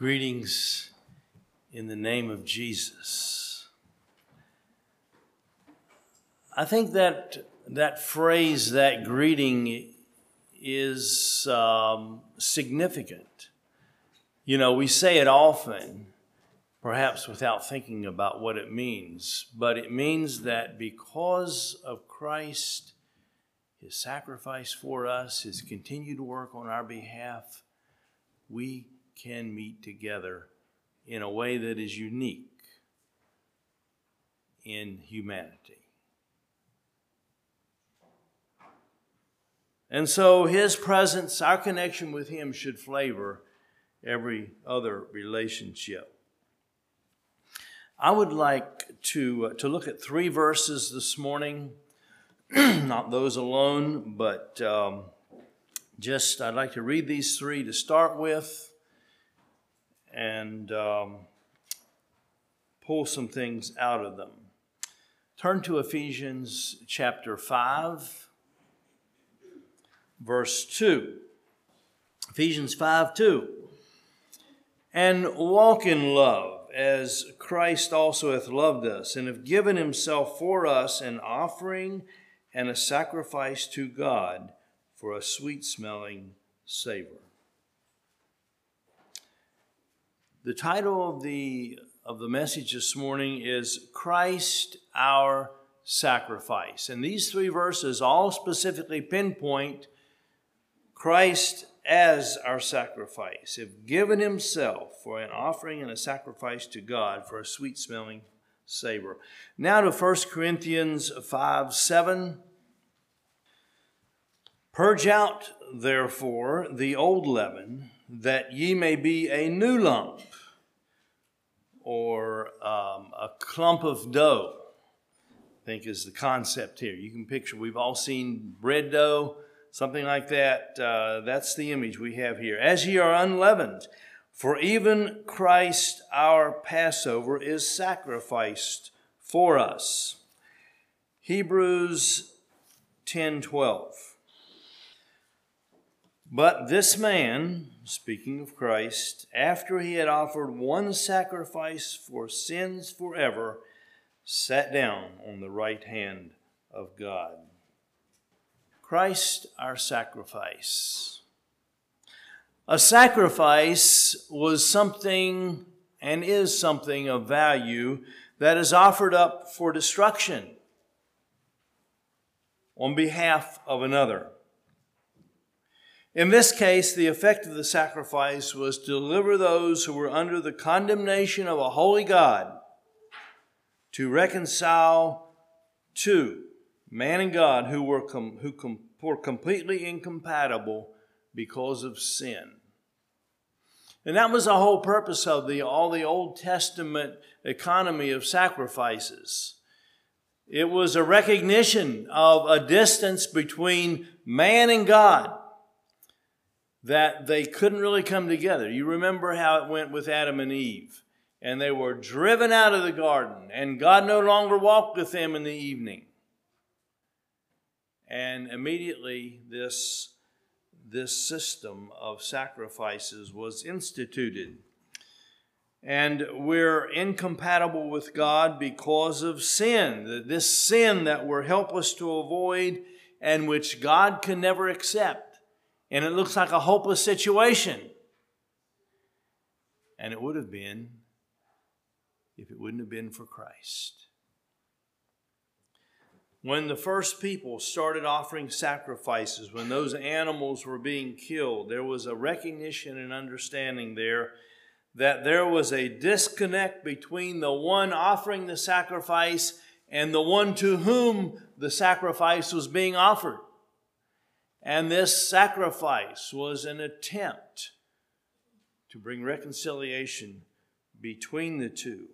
Greetings in the name of Jesus. I think that that phrase, that greeting, is um, significant. You know, we say it often, perhaps without thinking about what it means, but it means that because of Christ, his sacrifice for us, his continued work on our behalf, we can meet together in a way that is unique in humanity. And so his presence, our connection with him, should flavor every other relationship. I would like to, uh, to look at three verses this morning, not those alone, but um, just I'd like to read these three to start with and um, pull some things out of them. Turn to Ephesians chapter 5, verse 2. Ephesians 5 2. And walk in love, as Christ also hath loved us, and hath given himself for us an offering and a sacrifice to God for a sweet smelling savor. The title of the of the message this morning is Christ our sacrifice. And these three verses all specifically pinpoint Christ as our sacrifice, have given himself for an offering and a sacrifice to God for a sweet smelling savor. Now to 1 Corinthians 5 7. Purge out, therefore, the old leaven, that ye may be a new lump or um, a clump of dough, I think is the concept here. You can picture, we've all seen bread dough, something like that. Uh, that's the image we have here. As ye are unleavened, for even Christ our Passover is sacrificed for us. Hebrews 10 12. But this man, speaking of Christ, after he had offered one sacrifice for sins forever, sat down on the right hand of God. Christ, our sacrifice. A sacrifice was something and is something of value that is offered up for destruction on behalf of another. In this case, the effect of the sacrifice was to deliver those who were under the condemnation of a holy God to reconcile to man and God who were, com- who com- were completely incompatible because of sin. And that was the whole purpose of the, all the Old Testament economy of sacrifices. It was a recognition of a distance between man and God that they couldn't really come together. You remember how it went with Adam and Eve. And they were driven out of the garden, and God no longer walked with them in the evening. And immediately, this, this system of sacrifices was instituted. And we're incompatible with God because of sin. This sin that we're helpless to avoid and which God can never accept and it looks like a hopeless situation. And it would have been if it wouldn't have been for Christ. When the first people started offering sacrifices, when those animals were being killed, there was a recognition and understanding there that there was a disconnect between the one offering the sacrifice and the one to whom the sacrifice was being offered. And this sacrifice was an attempt to bring reconciliation between the two.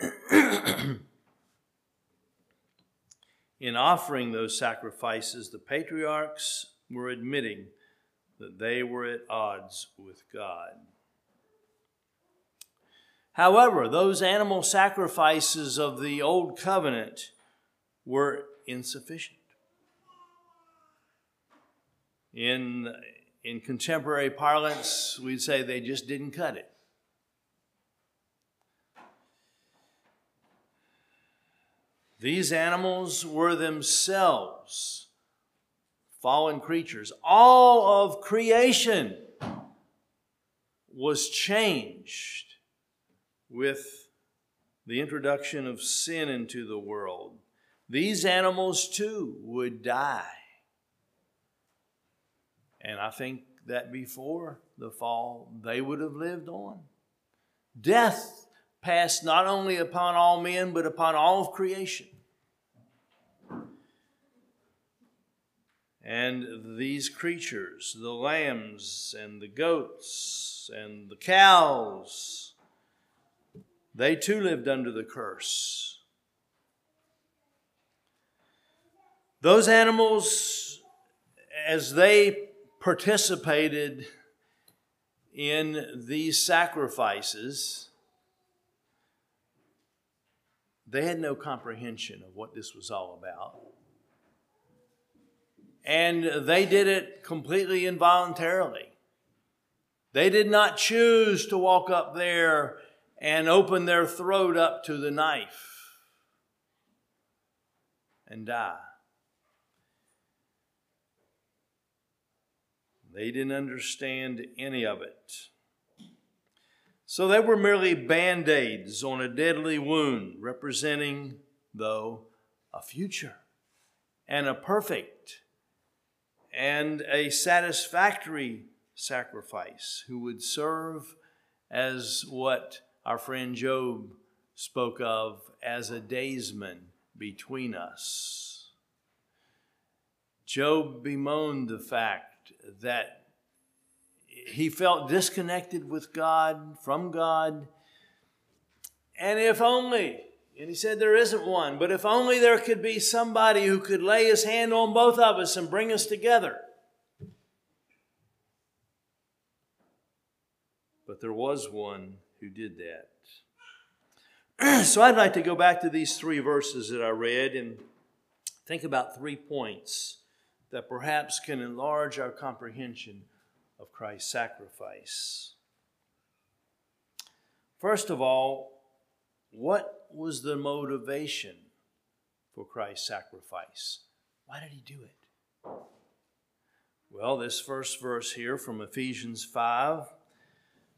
In offering those sacrifices, the patriarchs were admitting that they were at odds with God. However, those animal sacrifices of the Old Covenant were insufficient. In, in contemporary parlance, we'd say they just didn't cut it. These animals were themselves fallen creatures. All of creation was changed with the introduction of sin into the world. These animals too would die. And I think that before the fall, they would have lived on. Death passed not only upon all men, but upon all of creation. And these creatures, the lambs and the goats and the cows, they too lived under the curse. Those animals, as they participated in these sacrifices, they had no comprehension of what this was all about. And they did it completely involuntarily. They did not choose to walk up there and open their throat up to the knife and die. They didn't understand any of it. So they were merely band aids on a deadly wound, representing, though, a future and a perfect and a satisfactory sacrifice who would serve as what our friend Job spoke of as a daysman between us. Job bemoaned the fact that he felt disconnected with God, from God, and if only, and he said there isn't one, but if only there could be somebody who could lay his hand on both of us and bring us together. But there was one who did that. so I'd like to go back to these three verses that I read and think about three points that perhaps can enlarge our comprehension of Christ's sacrifice. First of all, what was the motivation for Christ's sacrifice? Why did he do it? Well, this first verse here from Ephesians 5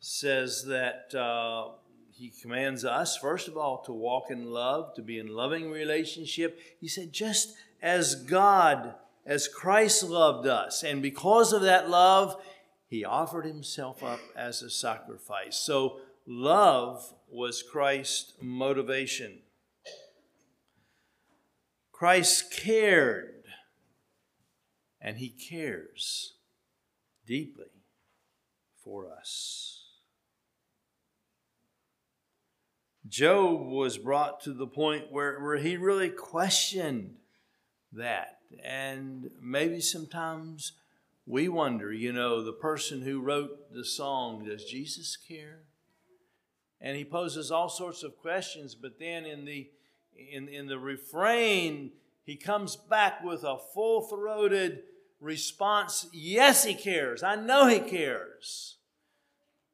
says that uh, he commands us, first of all, to walk in love, to be in loving relationship. He said, just as God, as Christ loved us, and because of that love, he offered himself up as a sacrifice. So, love was Christ's motivation. Christ cared, and he cares deeply for us. Job was brought to the point where, where he really questioned that. And maybe sometimes we wonder, you know, the person who wrote the song, does Jesus care? And he poses all sorts of questions, but then in the in, in the refrain, he comes back with a full throated response Yes, he cares. I know he cares.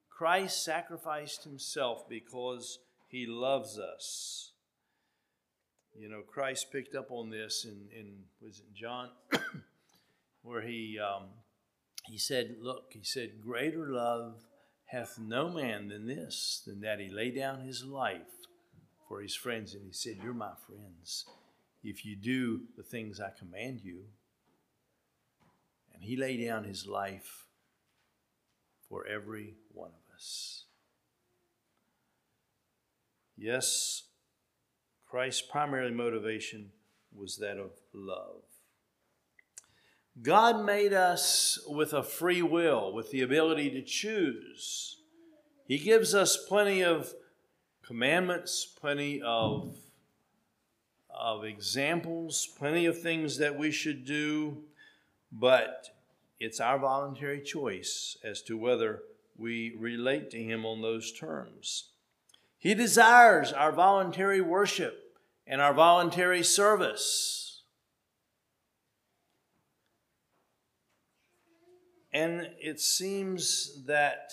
Christ sacrificed himself because he loves us. You know, Christ picked up on this in, in was it John, where he um, he said, "Look," he said, "Greater love hath no man than this, than that he lay down his life for his friends." And he said, "You're my friends if you do the things I command you." And he laid down his life for every one of us. Yes, Christ's primary motivation was that of love. God made us with a free will, with the ability to choose. He gives us plenty of commandments, plenty of, of examples, plenty of things that we should do, but it's our voluntary choice as to whether we relate to Him on those terms. He desires our voluntary worship and our voluntary service. and it seems that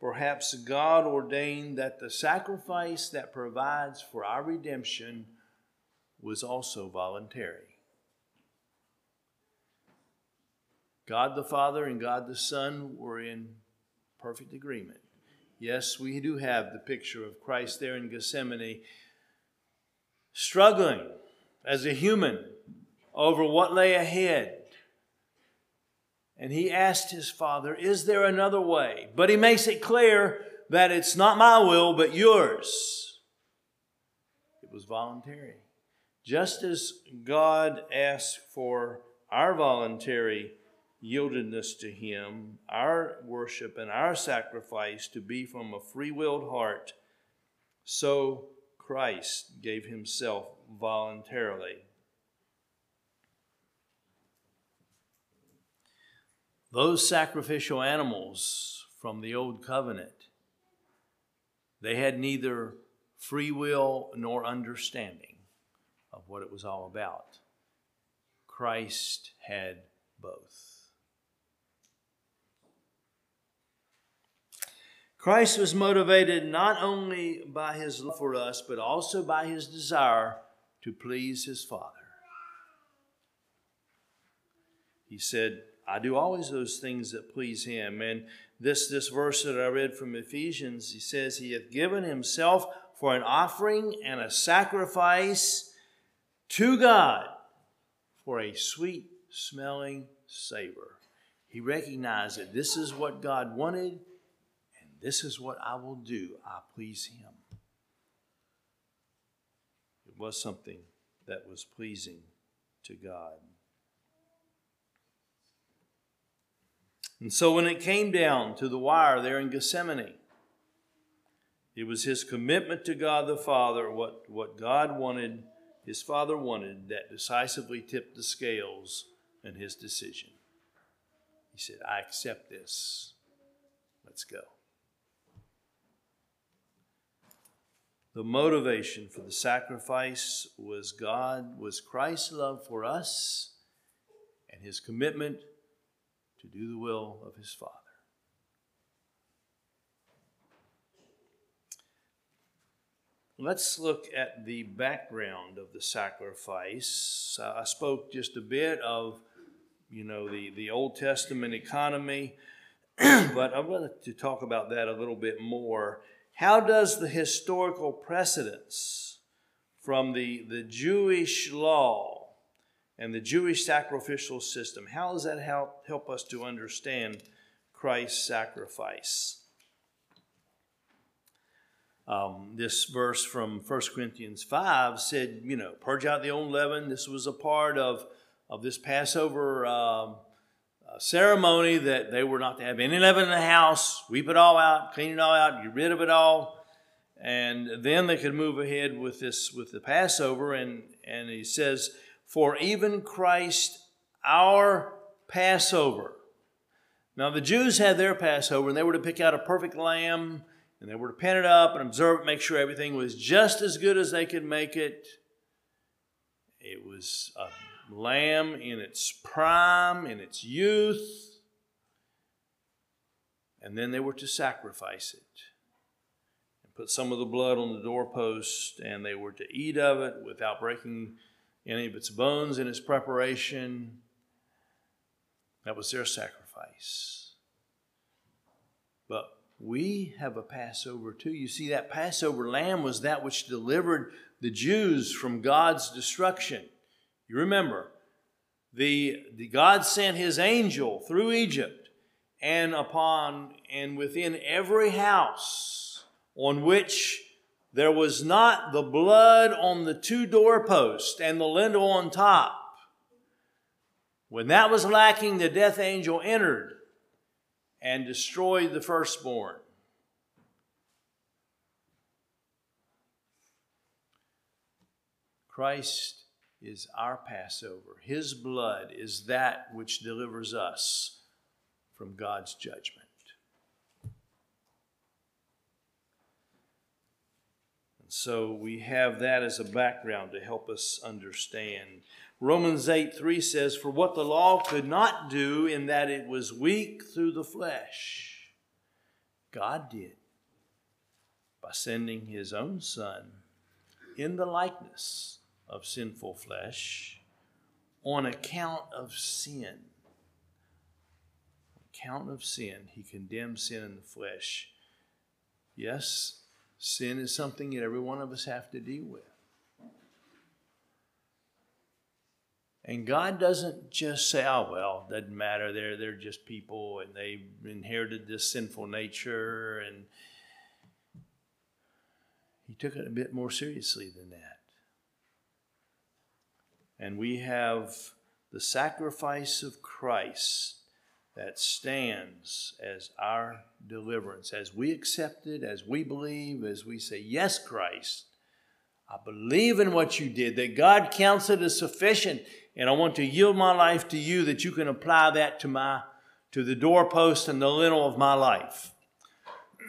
perhaps God ordained that the sacrifice that provides for our redemption was also voluntary. God the Father and God the Son were in perfect agreement. Yes, we do have the picture of Christ there in Gethsemane, struggling as a human over what lay ahead. And he asked his father, Is there another way? But he makes it clear that it's not my will, but yours. It was voluntary. Just as God asked for our voluntary yieldedness to Him, our worship and our sacrifice to be from a free willed heart, so Christ gave Himself voluntarily. Those sacrificial animals from the Old Covenant, they had neither free will nor understanding of what it was all about. Christ had both. Christ was motivated not only by his love for us, but also by his desire to please his Father. He said, I do always those things that please him. And this, this verse that I read from Ephesians, he says, He hath given himself for an offering and a sacrifice to God for a sweet smelling savor. He recognized that this is what God wanted this is what I will do. I please Him. It was something that was pleasing to God. And so when it came down to the wire there in Gethsemane, it was his commitment to God the Father, what, what God wanted, his Father wanted, that decisively tipped the scales in his decision. He said, I accept this. Let's go. The motivation for the sacrifice was God, was Christ's love for us and his commitment to do the will of his Father. Let's look at the background of the sacrifice. I spoke just a bit of, you know, the, the Old Testament economy, but I'd like to talk about that a little bit more how does the historical precedence from the, the Jewish law and the Jewish sacrificial system, how does that help, help us to understand Christ's sacrifice? Um, this verse from 1 Corinthians 5 said, you know, purge out the old leaven. This was a part of, of this Passover um, ceremony that they were not to have any leaven in the house, sweep it all out, clean it all out, get rid of it all. And then they could move ahead with this with the Passover. And, and he says, For even Christ our Passover. Now the Jews had their Passover, and they were to pick out a perfect lamb, and they were to pen it up and observe it, make sure everything was just as good as they could make it. It was a lamb in its prime, in its youth, and then they were to sacrifice it and put some of the blood on the doorpost, and they were to eat of it without breaking any of its bones in its preparation. That was their sacrifice. But we have a Passover too. You see, that Passover lamb was that which delivered the Jews from God's destruction. You remember, the, the God sent his angel through Egypt and upon and within every house on which there was not the blood on the two doorposts and the lintel on top. When that was lacking, the death angel entered and destroyed the firstborn. Christ is our Passover. His blood is that which delivers us from God's judgment. And So we have that as a background to help us understand. Romans 8 3 says, For what the law could not do, in that it was weak through the flesh, God did by sending his own Son in the likeness of sinful flesh on account of sin. On account of sin, he condemned sin in the flesh. Yes, sin is something that every one of us have to deal with. And God doesn't just say, oh, well, doesn't matter. They're, they're just people and they inherited this sinful nature. And He took it a bit more seriously than that. And we have the sacrifice of Christ that stands as our deliverance. As we accept it, as we believe, as we say, Yes, Christ, I believe in what you did, that God counts it as sufficient, and I want to yield my life to you that you can apply that to my to the doorpost and the lintel of my life.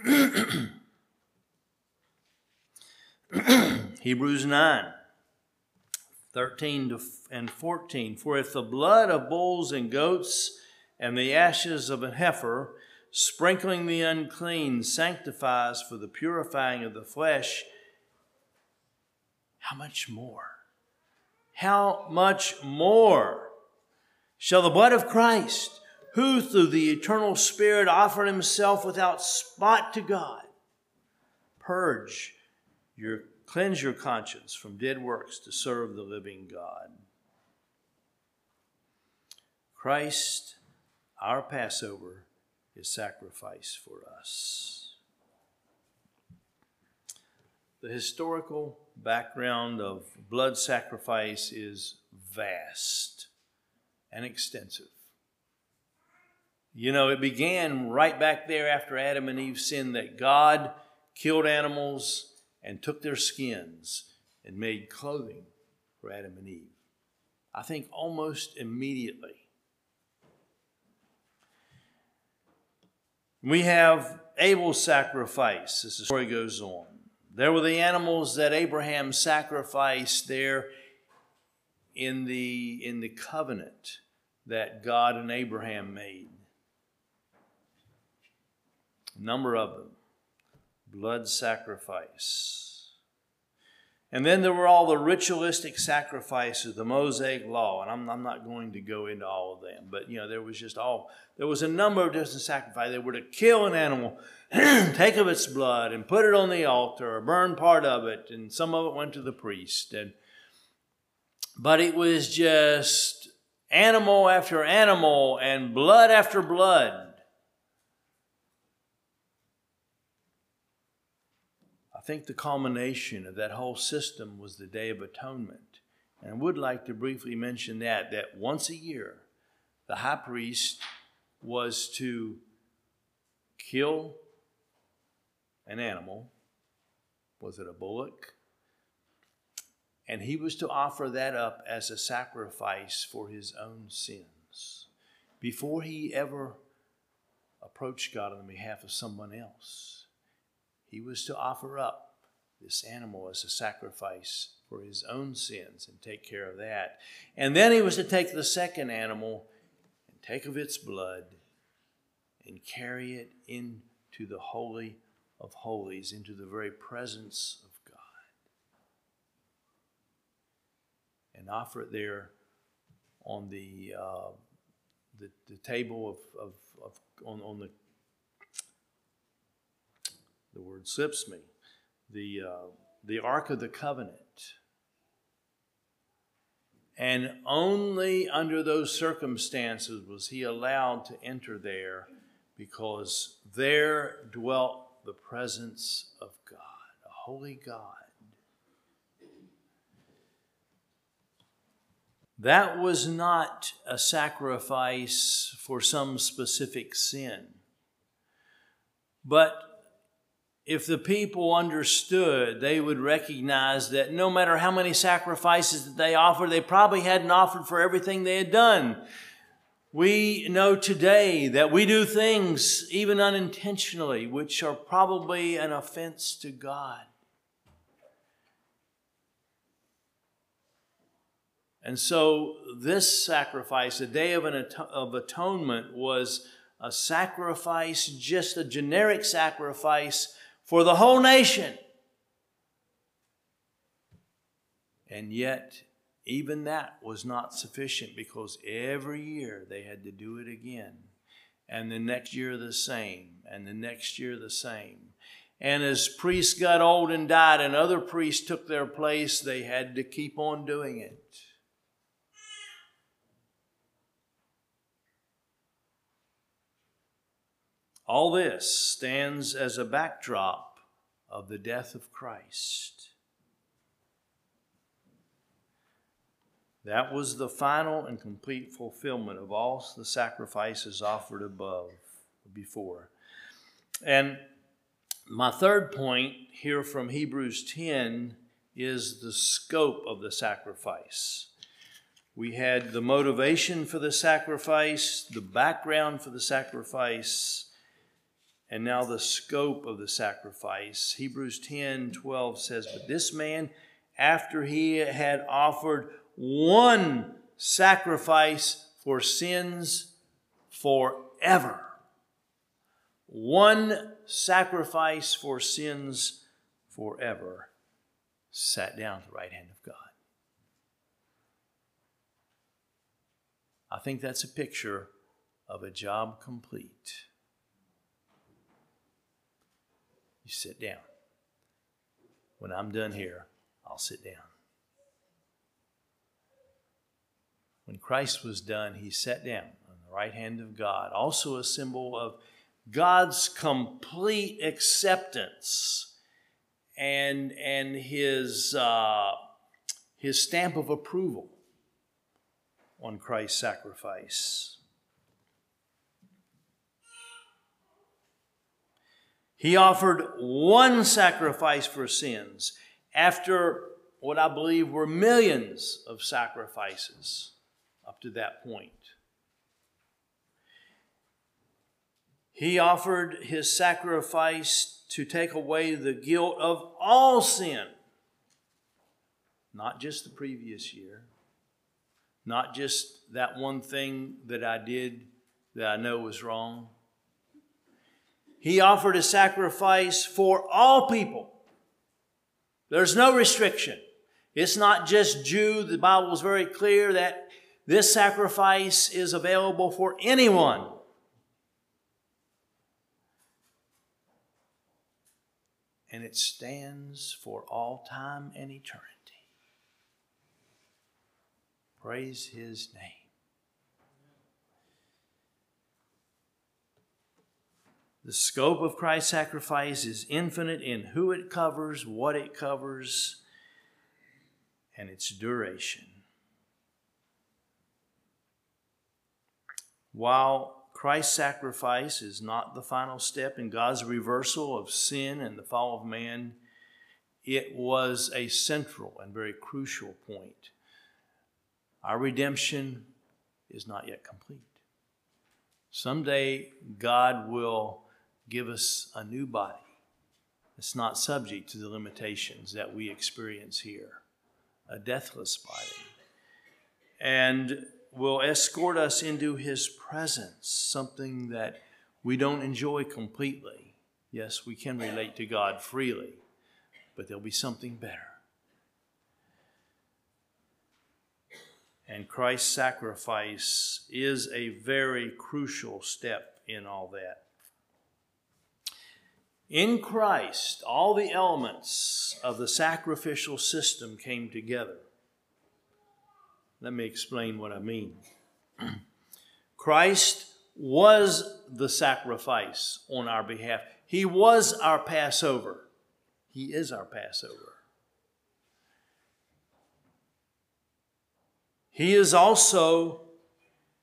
Hebrews 9 13 and 14. For if the blood of bulls and goats and the ashes of a heifer, sprinkling the unclean, sanctifies for the purifying of the flesh, how much more? How much more shall the blood of Christ, who through the eternal Spirit offered himself without spot to God, purge your cleanse your conscience from dead works to serve the living God. Christ our Passover is sacrifice for us. The historical background of blood sacrifice is vast and extensive. You know, it began right back there after Adam and Eve sinned that God killed animals and took their skins and made clothing for Adam and Eve. I think almost immediately We have Abel's sacrifice as the story goes on. There were the animals that Abraham sacrificed there in the, in the covenant that God and Abraham made. A number of them. Blood sacrifice. And then there were all the ritualistic sacrifices, the Mosaic law, and I'm, I'm not going to go into all of them, but you know, there was just all, there was a number of different sacrifices. They were to kill an animal, take of its blood, and put it on the altar, or burn part of it, and some of it went to the priest. And, but it was just animal after animal and blood after blood. Think the culmination of that whole system was the Day of Atonement. And I would like to briefly mention that, that once a year, the high priest was to kill an animal. Was it a bullock? And he was to offer that up as a sacrifice for his own sins before he ever approached God on behalf of someone else. He was to offer up this animal as a sacrifice for his own sins and take care of that. And then he was to take the second animal and take of its blood and carry it into the Holy of Holies, into the very presence of God. And offer it there on the, uh, the, the, table of, of, of on, on the the word slips me, the, uh, the Ark of the Covenant. And only under those circumstances was he allowed to enter there because there dwelt the presence of God, a holy God. That was not a sacrifice for some specific sin, but if the people understood, they would recognize that no matter how many sacrifices that they offered, they probably hadn't offered for everything they had done. We know today that we do things, even unintentionally, which are probably an offense to God. And so, this sacrifice, the Day of, of Atonement, was a sacrifice, just a generic sacrifice for the whole nation. And yet, even that was not sufficient because every year they had to do it again. And the next year the same, and the next year the same. And as priests got old and died, and other priests took their place, they had to keep on doing it. All this stands as a backdrop of the death of Christ. That was the final and complete fulfillment of all the sacrifices offered above before. And my third point here from Hebrews 10 is the scope of the sacrifice. We had the motivation for the sacrifice, the background for the sacrifice, and now the scope of the sacrifice. Hebrews 10 12 says, But this man, after he had offered one sacrifice for sins forever, one sacrifice for sins forever, sat down at the right hand of God. I think that's a picture of a job complete. You sit down. When I'm done here, I'll sit down. When Christ was done, he sat down on the right hand of God, also a symbol of God's complete acceptance and, and his, uh, his stamp of approval on Christ's sacrifice. He offered one sacrifice for sins after what I believe were millions of sacrifices up to that point. He offered his sacrifice to take away the guilt of all sin, not just the previous year, not just that one thing that I did that I know was wrong, he offered a sacrifice for all people. There's no restriction. It's not just Jew. The Bible is very clear that this sacrifice is available for anyone. And it stands for all time and eternity. Praise his name. The scope of Christ's sacrifice is infinite in who it covers, what it covers, and its duration. While Christ's sacrifice is not the final step in God's reversal of sin and the fall of man, it was a central and very crucial point. Our redemption is not yet complete. Someday, God will give us a new body that's not subject to the limitations that we experience here, a deathless body, and will escort us into His presence, something that we don't enjoy completely. Yes, we can relate to God freely, but there'll be something better. And Christ's sacrifice is a very crucial step in all that. In Christ, all the elements of the sacrificial system came together. Let me explain what I mean. Christ was the sacrifice on our behalf. He was our Passover. He is our Passover. He is also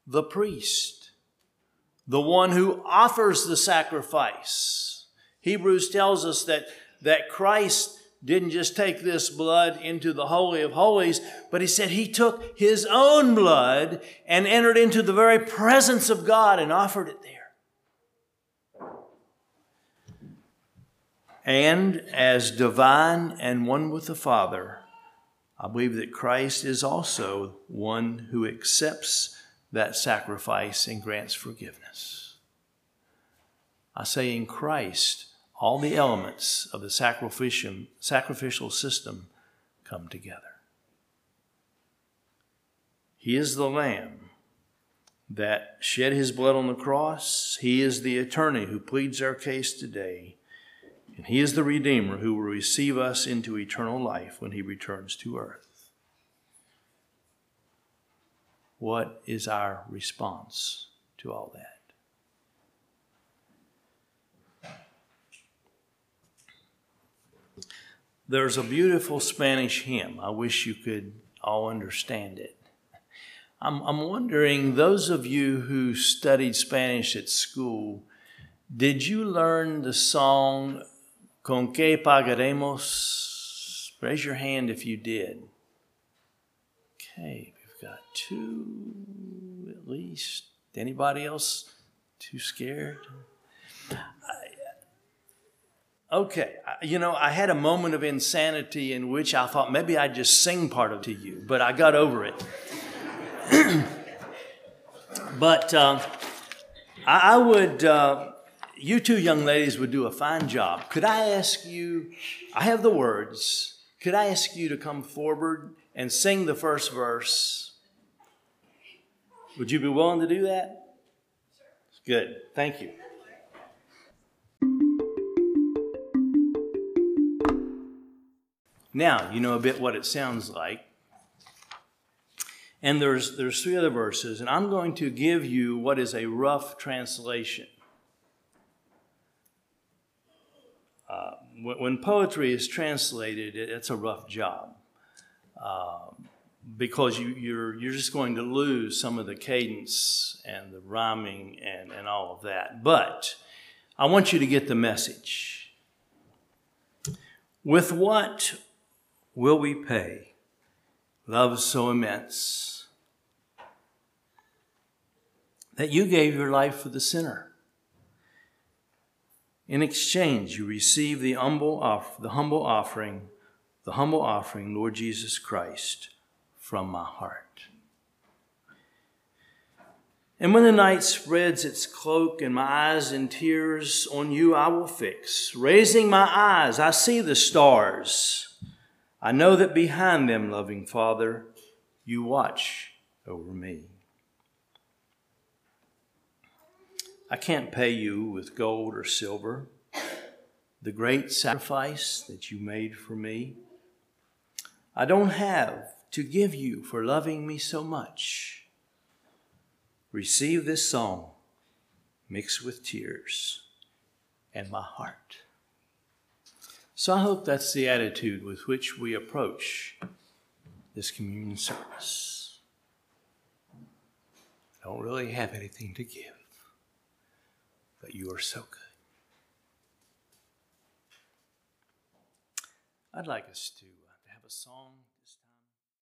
the priest, the one who offers the sacrifice Hebrews tells us that, that Christ didn't just take this blood into the Holy of Holies, but he said he took his own blood and entered into the very presence of God and offered it there. And as divine and one with the Father, I believe that Christ is also one who accepts that sacrifice and grants forgiveness. I say in Christ, all the elements of the sacrificial, system come together. He is the Lamb that shed his blood on the cross. He is the attorney who pleads our case today. And he is the Redeemer who will receive us into eternal life when he returns to earth. What is our response to all that? There's a beautiful Spanish hymn. I wish you could all understand it. I'm, I'm wondering, those of you who studied Spanish at school, did you learn the song Con que pagaremos? Raise your hand if you did. Okay, we've got two at least. Anybody else too scared? Okay, you know, I had a moment of insanity in which I thought maybe I'd just sing part of it to you, but I got over it. but uh, I, I, would, uh, you two young ladies would do a fine job. Could I ask you, I have the words, could I ask you to come forward and sing the first verse? Would you be willing to do that? Good, thank you. Now, you know a bit what it sounds like. And there's, there's three other verses, and I'm going to give you what is a rough translation. Uh, when poetry is translated, it's a rough job uh, because you, you're, you're just going to lose some of the cadence and the rhyming and, and all of that. But I want you to get the message. With what will we pay love so immense that you gave your life for the sinner. In exchange, you receive the humble, off, the humble offering, the humble offering, Lord Jesus Christ, from my heart. And when the night spreads its cloak and my eyes in tears on you I will fix, raising my eyes, I see the stars I know that behind them, loving Father, you watch over me. I can't pay you with gold or silver the great sacrifice that you made for me. I don't have to give you for loving me so much. Receive this song mixed with tears and my heart. So I hope that's the attitude with which we approach this communion service. I don't really have anything to give, but you are so good. I'd like us to, uh, have a song.